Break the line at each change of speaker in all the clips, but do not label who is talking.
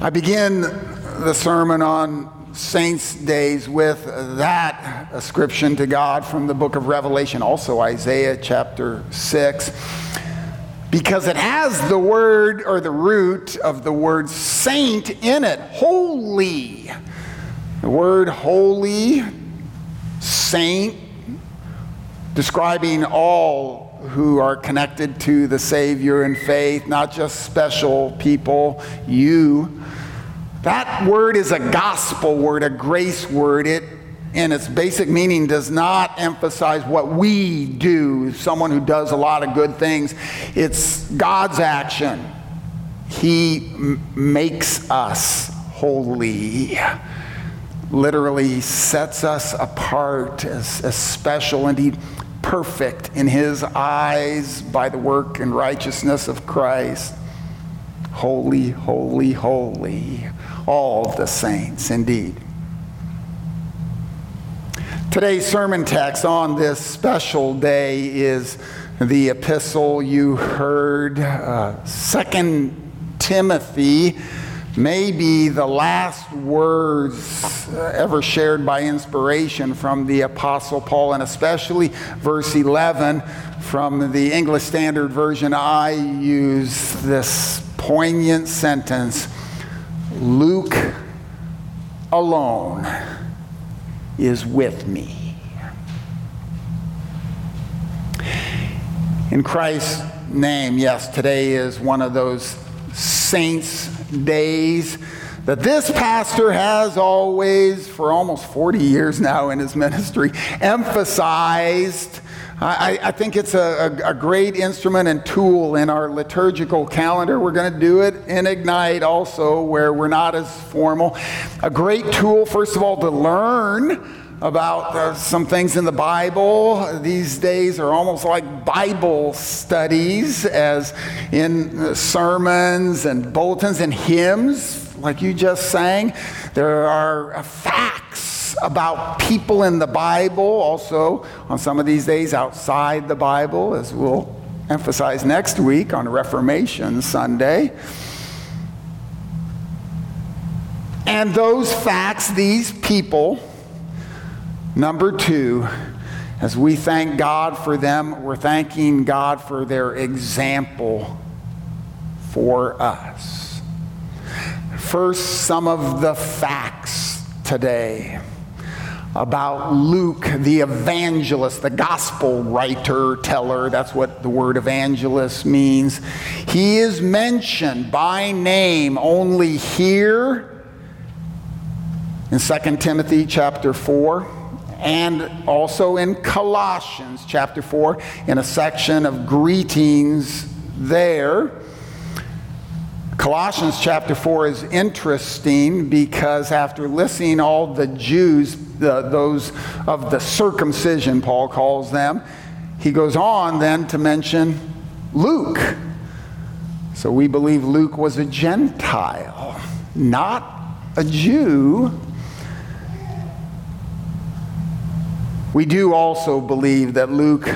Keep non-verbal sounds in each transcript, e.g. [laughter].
I begin the sermon on Saints' Days with that ascription to God from the book of Revelation, also Isaiah chapter 6, because it has the word or the root of the word saint in it, holy. The word holy, saint, describing all who are connected to the Savior in faith, not just special people, you. That word is a gospel word, a grace word. It, in its basic meaning, does not emphasize what we do, someone who does a lot of good things. It's God's action. He m- makes us holy literally sets us apart as, as special, indeed perfect in his eyes by the work and righteousness of Christ. Holy, holy, holy, all the saints indeed. Today's sermon text on this special day is the epistle you heard, uh, 2 Timothy may be the last words uh, ever shared by inspiration from the Apostle Paul, and especially verse 11 from the English Standard Version. I use this poignant sentence Luke alone is with me. In Christ's name, yes, today is one of those saints' days that this pastor has always, for almost 40 years now in his ministry, emphasized. I, I think it's a, a, a, great instrument and tool in our liturgical calendar. We're going to do it in Ignite also, where we're not as formal. A great tool, first of all, to learn about uh, some things in the Bible. These days are almost like Bible studies, as in sermons and bulletins and hymns, like you just sang. There are facts about people in the Bible, also on some of these days outside the Bible, as we'll emphasize next week on Reformation Sunday. And those facts, these people, Number two, as we thank God for them, we're thanking God for their example for us. First, some of the facts today about Luke, the evangelist, the gospel writer, teller. That's what the word evangelist means. He is mentioned by name only here in 2 Timothy chapter 4 and also in Colossians chapter 4 in a section of greetings there. Colossians chapter 4 is interesting because after listing all the Jews, the, those of the circumcision, Paul calls them, he goes on then to mention Luke. So we believe Luke was a Gentile, not a Jew. We do also believe that Luke,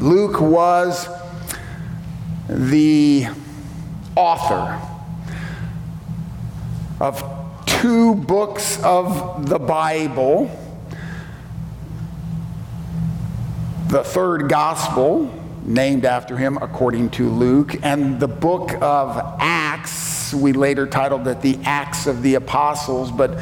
Luke was the author of two books of the Bible. The third gospel, named after him according to Luke, and the book of Acts, we later titled it the Acts of the Apostles, but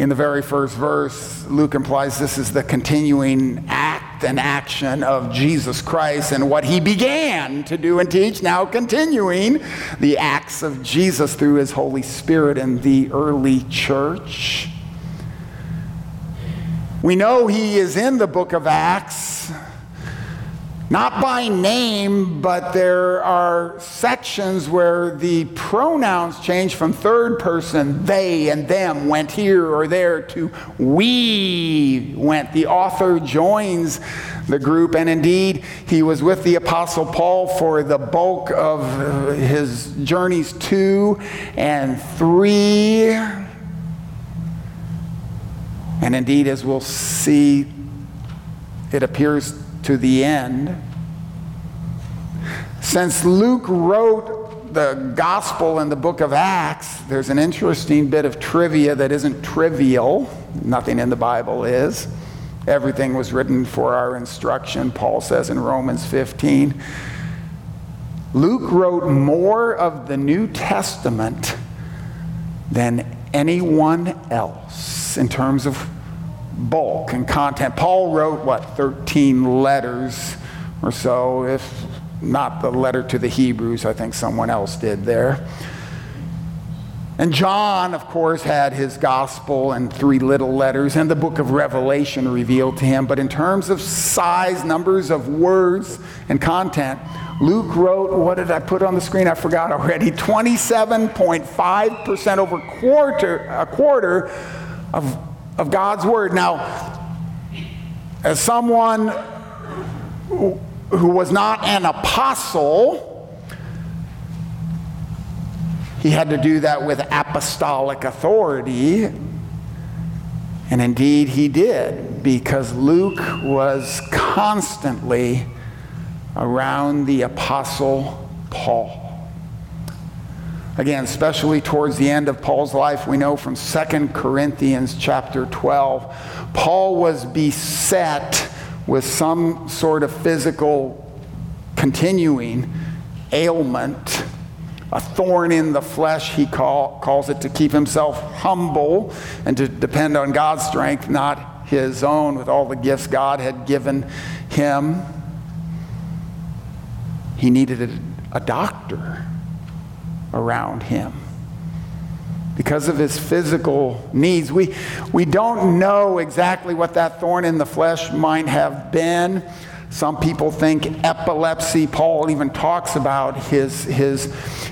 in the very first verse, Luke implies this is the continuing act and action of Jesus Christ and what he began to do and teach, now continuing the acts of Jesus through his Holy Spirit in the early church. We know he is in the book of Acts not by name, but there are sections where the pronouns change from third person, they and them went here or there, to we went. The author joins the group, and indeed, he was with the Apostle Paul for the bulk of his journeys two and three. And indeed, as we'll see, it appears to the end. Since Luke wrote the gospel in the book of Acts, there's an interesting bit of trivia that isn't trivial. Nothing in the Bible is. Everything was written for our instruction, Paul says in Romans 15. Luke wrote more of the New Testament than anyone else in terms of bulk and content. Paul wrote, what, 13 letters or so, if not the letter to the Hebrews, I think someone else did there. And John, of course, had his gospel and three little letters, and the book of Revelation revealed to him. But in terms of size, numbers of words, and content, Luke wrote, what did I put on the screen? I forgot already. 27.5% over quarter, a quarter of, of God's word. Now, as someone who, was not an apostle, he had to do that with apostolic authority. And indeed, he did, because Luke was constantly around the Apostle Paul. Again, especially towards the end of Paul's life, we know from 2 Corinthians chapter 12, Paul was beset with some sort of physical continuing ailment a thorn in the flesh, he call, calls it, to keep himself humble and to depend on God's strength, not his own, with all the gifts God had given him. He needed a, a doctor around him because of his physical needs. We, we don't know exactly what that thorn in the flesh might have been. Some people think epilepsy. Paul even talks about his, his,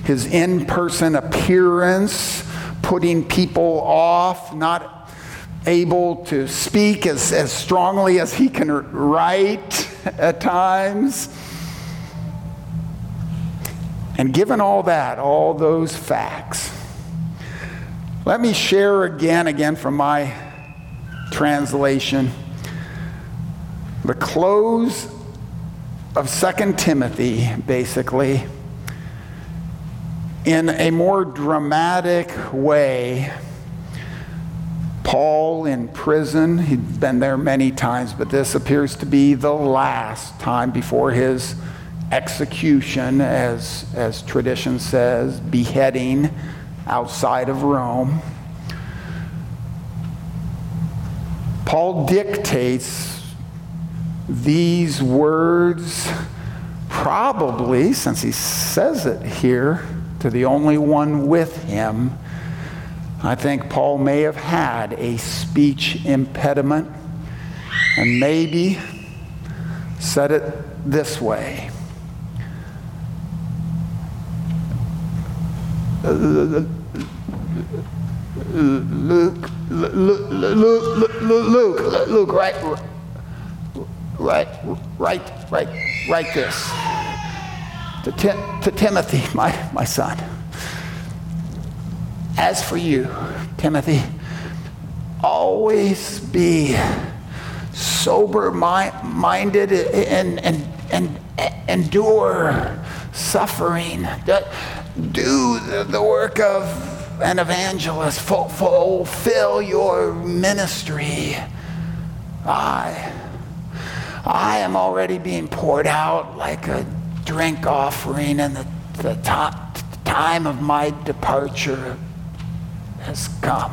his in person appearance, putting people off, not able to speak as, as strongly as he can write at times. And given all that, all those facts, let me share again, again from my translation the close of Second Timothy, basically, in a more dramatic way. Paul in prison, he'd been there many times, but this appears to be the last time before his execution, as, as tradition says, beheading outside of Rome. Paul dictates these words, probably, since he says it here, to the only one with him, I think Paul may have had a speech impediment and maybe said it this way. Luke, Luke, Luke, Luke, Luke, right? write, write, write, write this to, Tim, to Timothy, [laughs] my, my son. As for you, Timothy, always be sober minded and, and, and, endure suffering. Do the work of an evangelist. Fulfill your ministry. I I am already being poured out like a drink offering, and the, the time of my departure has come.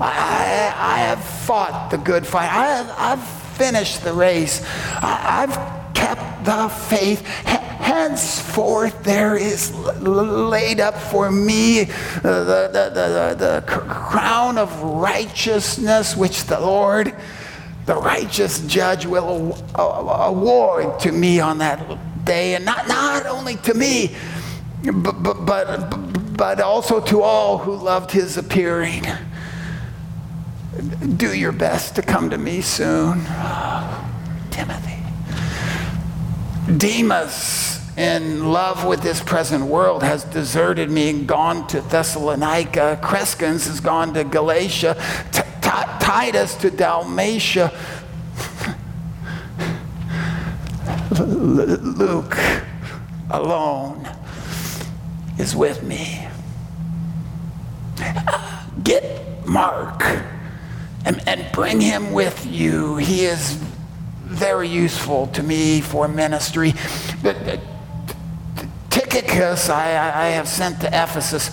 I, I have fought the good fight. I have, I've finished the race. I, have kept the faith. Henceforth, there is laid up for me uh, the, the, the, the, crown of righteousness, which the Lord the righteous judge will award to me on that day, and not, not only to me, but, but, but also to all who loved his appearing. Do your best to come to me soon. [sighs] Timothy. Demas, in love with this present world, has deserted me and gone to Thessalonica. Crescens has gone to Galatia. Titus to Dalmatia. [laughs] Luke alone is with me. Get Mark and, and bring him with you. He is very useful to me for ministry. But, uh, Tychicus, I, I have sent to Ephesus.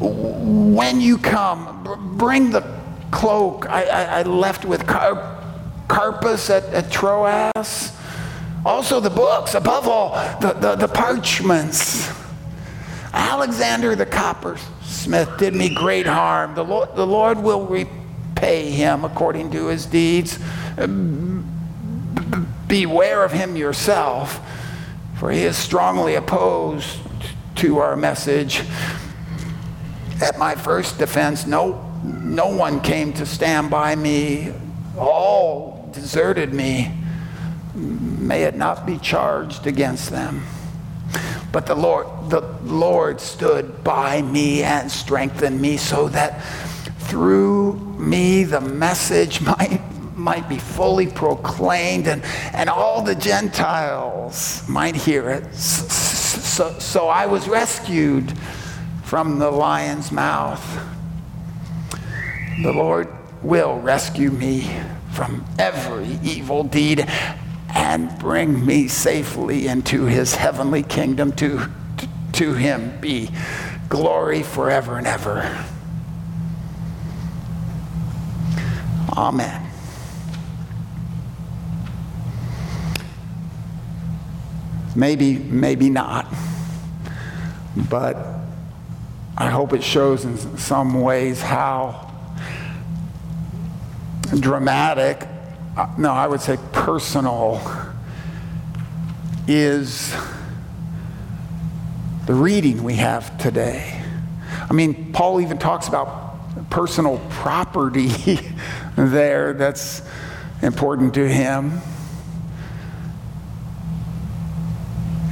When you come, bring the cloak I, I, I left with Car- Carpus at, at Troas. Also, the books, above all, the, the, the parchments. Alexander the coppersmith did me great harm. The Lord, the Lord will repay him according to his deeds. Beware of him yourself, for he is strongly opposed to our message. At my first defense, no, no one came to stand by me. All deserted me. May it not be charged against them. But the Lord, the Lord stood by me and strengthened me so that through me the message [laughs] might, might be fully proclaimed and, and all the Gentiles might hear it. So, so I was rescued from the lion's mouth. The Lord will rescue me from every evil deed and bring me safely into his heavenly kingdom. To, to, to him be glory forever and ever. Amen. Maybe, maybe not. But I hope it shows in some ways how dramatic uh, no, I would say personal, is the reading we have today. I mean, Paul even talks about personal property [laughs] there that's important to him.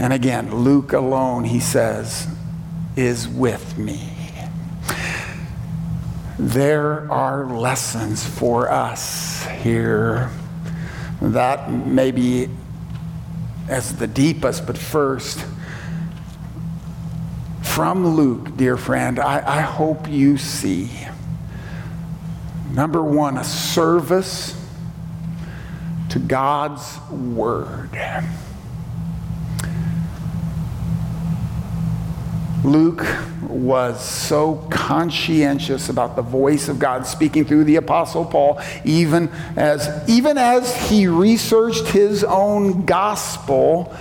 And again, Luke alone, he says, is with me. There are lessons for us here. That maybe as the deepest, but first, from Luke, dear friend, I, I hope you see number one, a service to God's Word. Luke was so conscientious about the voice of God speaking through the apostle Paul even as even as he researched his own gospel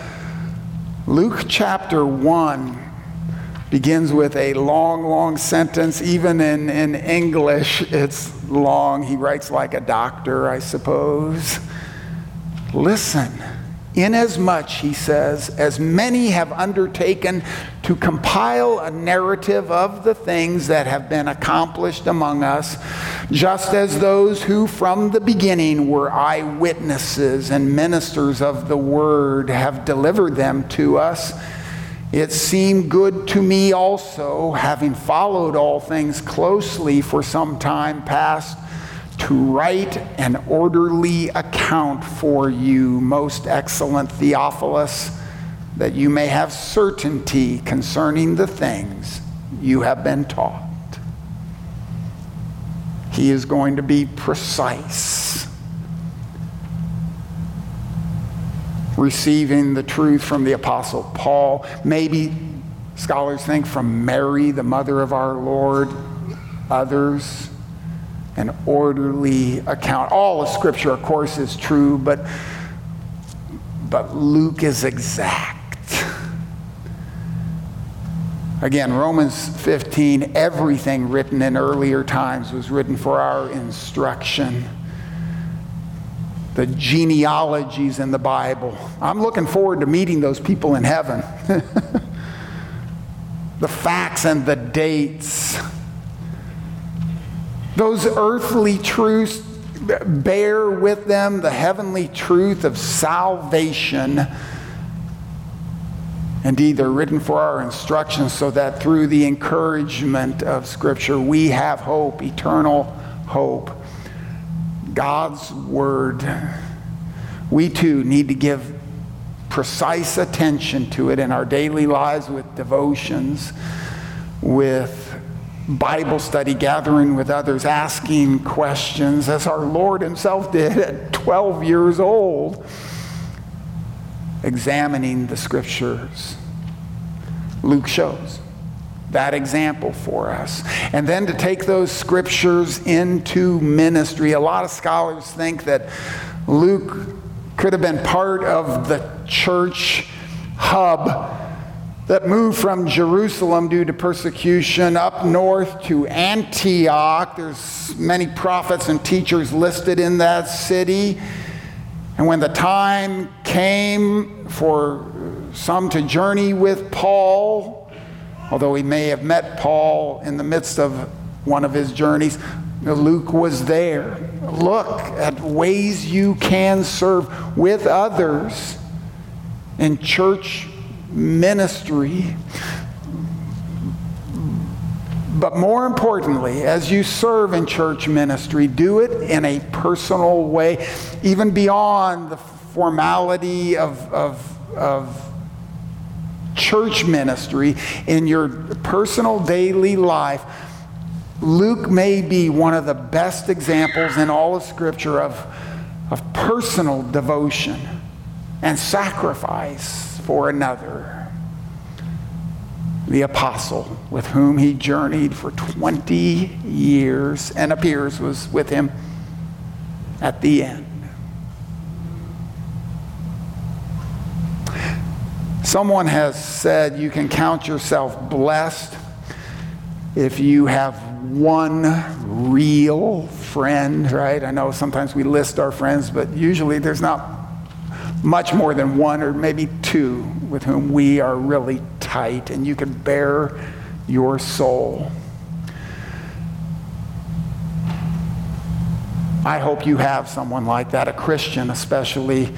Luke chapter 1 begins with a long long sentence. Even in, in English it's long. He writes like a doctor I suppose. Listen Inasmuch, he says, as many have undertaken to compile a narrative of the things that have been accomplished among us, just as those who from the beginning were eyewitnesses and ministers of the word have delivered them to us, it seemed good to me also, having followed all things closely for some time past to write an orderly account for you, most excellent Theophilus, that you may have certainty concerning the things you have been taught. He is going to be precise. Receiving the truth from the Apostle Paul, maybe scholars think from Mary, the mother of our Lord, others an orderly account. All of Scripture, of course, is true, but, but Luke is exact. Again, Romans 15, everything written in earlier times was written for our instruction. The genealogies in the Bible. I'm looking forward to meeting those people in heaven. [laughs] the facts and the dates those earthly truths bear with them the heavenly truth of salvation. Indeed, they're written for our instruction so that through the encouragement of Scripture, we have hope, eternal hope. God's Word. We too need to give precise attention to it in our daily lives with devotions, with Bible study, gathering with others, asking questions, as our Lord Himself did at 12 years old, examining the scriptures. Luke shows that example for us. And then to take those scriptures into ministry. A lot of scholars think that Luke could have been part of the church hub that moved from Jerusalem due to persecution up north to Antioch. There's many prophets and teachers listed in that city. And when the time came for some to journey with Paul, although he may have met Paul in the midst of one of his journeys, Luke was there. Look at ways you can serve with others in church ministry. But more importantly, as you serve in church ministry, do it in a personal way, even beyond the formality of, of, of church ministry, in your personal daily life. Luke may be one of the best examples in all of Scripture of, of personal devotion and sacrifice for another. The apostle with whom he journeyed for 20 years and appears was with him at the end. Someone has said you can count yourself blessed if you have one real friend, right? I know sometimes we list our friends, but usually there's not much more than one or maybe two with whom we are really tight and you can bare your soul. I hope you have someone like that, a Christian especially,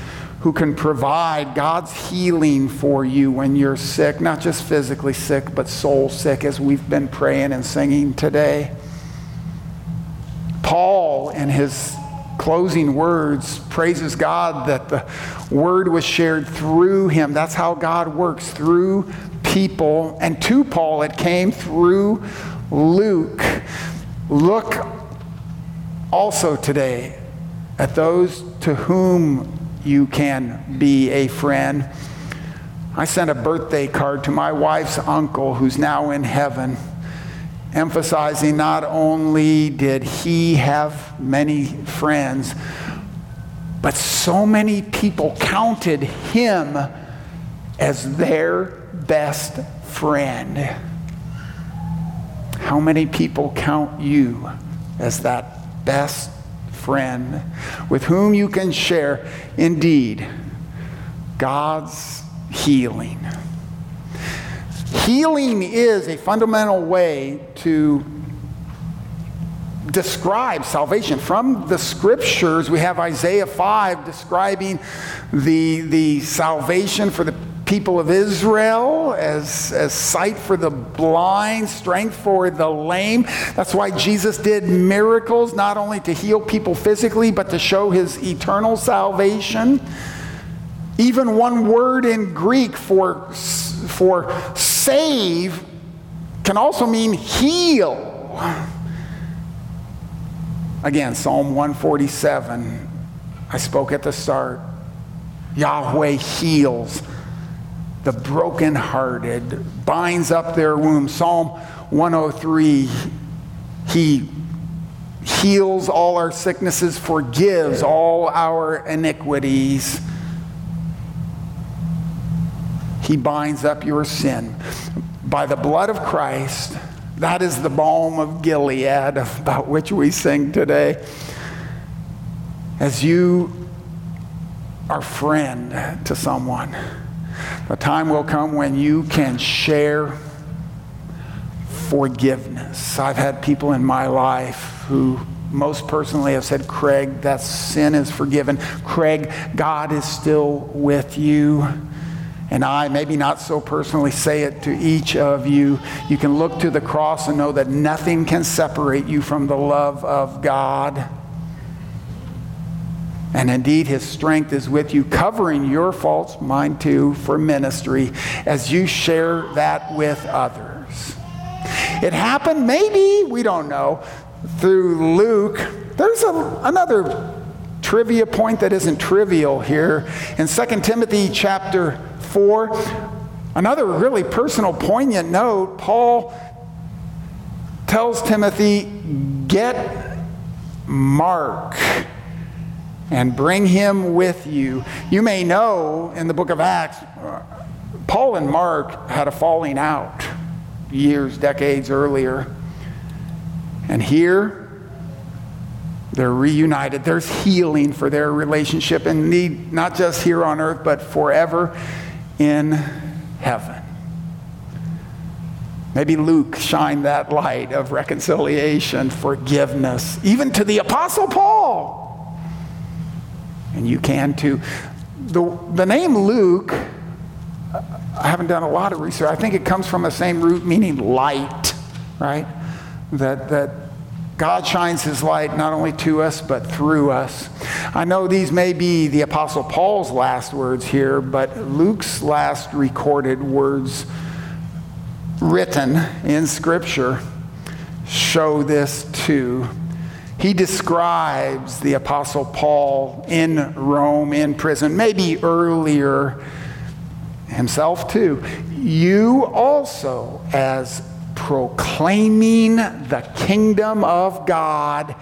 who can provide God's healing for you when you're sick, not just physically sick, but soul sick, as we've been praying and singing today. Paul, in his closing words praises God that the word was shared through him. That's how God works through people. And to Paul, it came through Luke. Look also today at those to whom you can be a friend. I sent a birthday card to my wife's uncle who's now in heaven emphasizing not only did he have many friends, but so many people counted him as their best friend. How many people count you as that best friend with whom you can share, indeed, God's healing? Healing is a fundamental way to describe salvation. From the scriptures, we have Isaiah 5 describing the, the salvation for the people of Israel as, as sight for the blind, strength for the lame. That's why Jesus did miracles, not only to heal people physically, but to show his eternal salvation. Even one word in Greek for, for save can also mean heal. Again, Psalm 147, I spoke at the start. Yahweh heals the brokenhearted, binds up their wounds. Psalm 103, He heals all our sicknesses, forgives all our iniquities. He binds up your sin. By the blood of Christ, that is the balm of Gilead about which we sing today. As you are friend to someone, the time will come when you can share forgiveness. I've had people in my life who most personally have said, Craig, that sin is forgiven. Craig, God is still with you and I, maybe not so personally, say it to each of you. You can look to the cross and know that nothing can separate you from the love of God. And indeed, his strength is with you, covering your faults, mine too, for ministry as you share that with others. It happened, maybe, we don't know, through Luke. There's a, another trivia point that isn't trivial here. In 2 Timothy chapter 4, another really personal, poignant note, Paul tells Timothy, get Mark and bring him with you. You may know in the book of Acts, Paul and Mark had a falling out years, decades earlier. And here, they're reunited. There's healing for their relationship and need not just here on earth, but forever in heaven. Maybe Luke shined that light of reconciliation, forgiveness, even to the Apostle Paul. And you can too. The, the name Luke, I haven't done a lot of research. I think it comes from the same root meaning light, right? That, that God shines his light not only to us, but through us. I know these may be the Apostle Paul's last words here, but Luke's last recorded words written in Scripture show this too. He describes the Apostle Paul in Rome, in prison, maybe earlier himself too. You also, as proclaiming the kingdom of God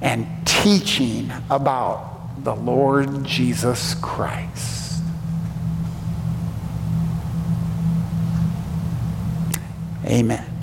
and teaching about the Lord Jesus Christ. Amen.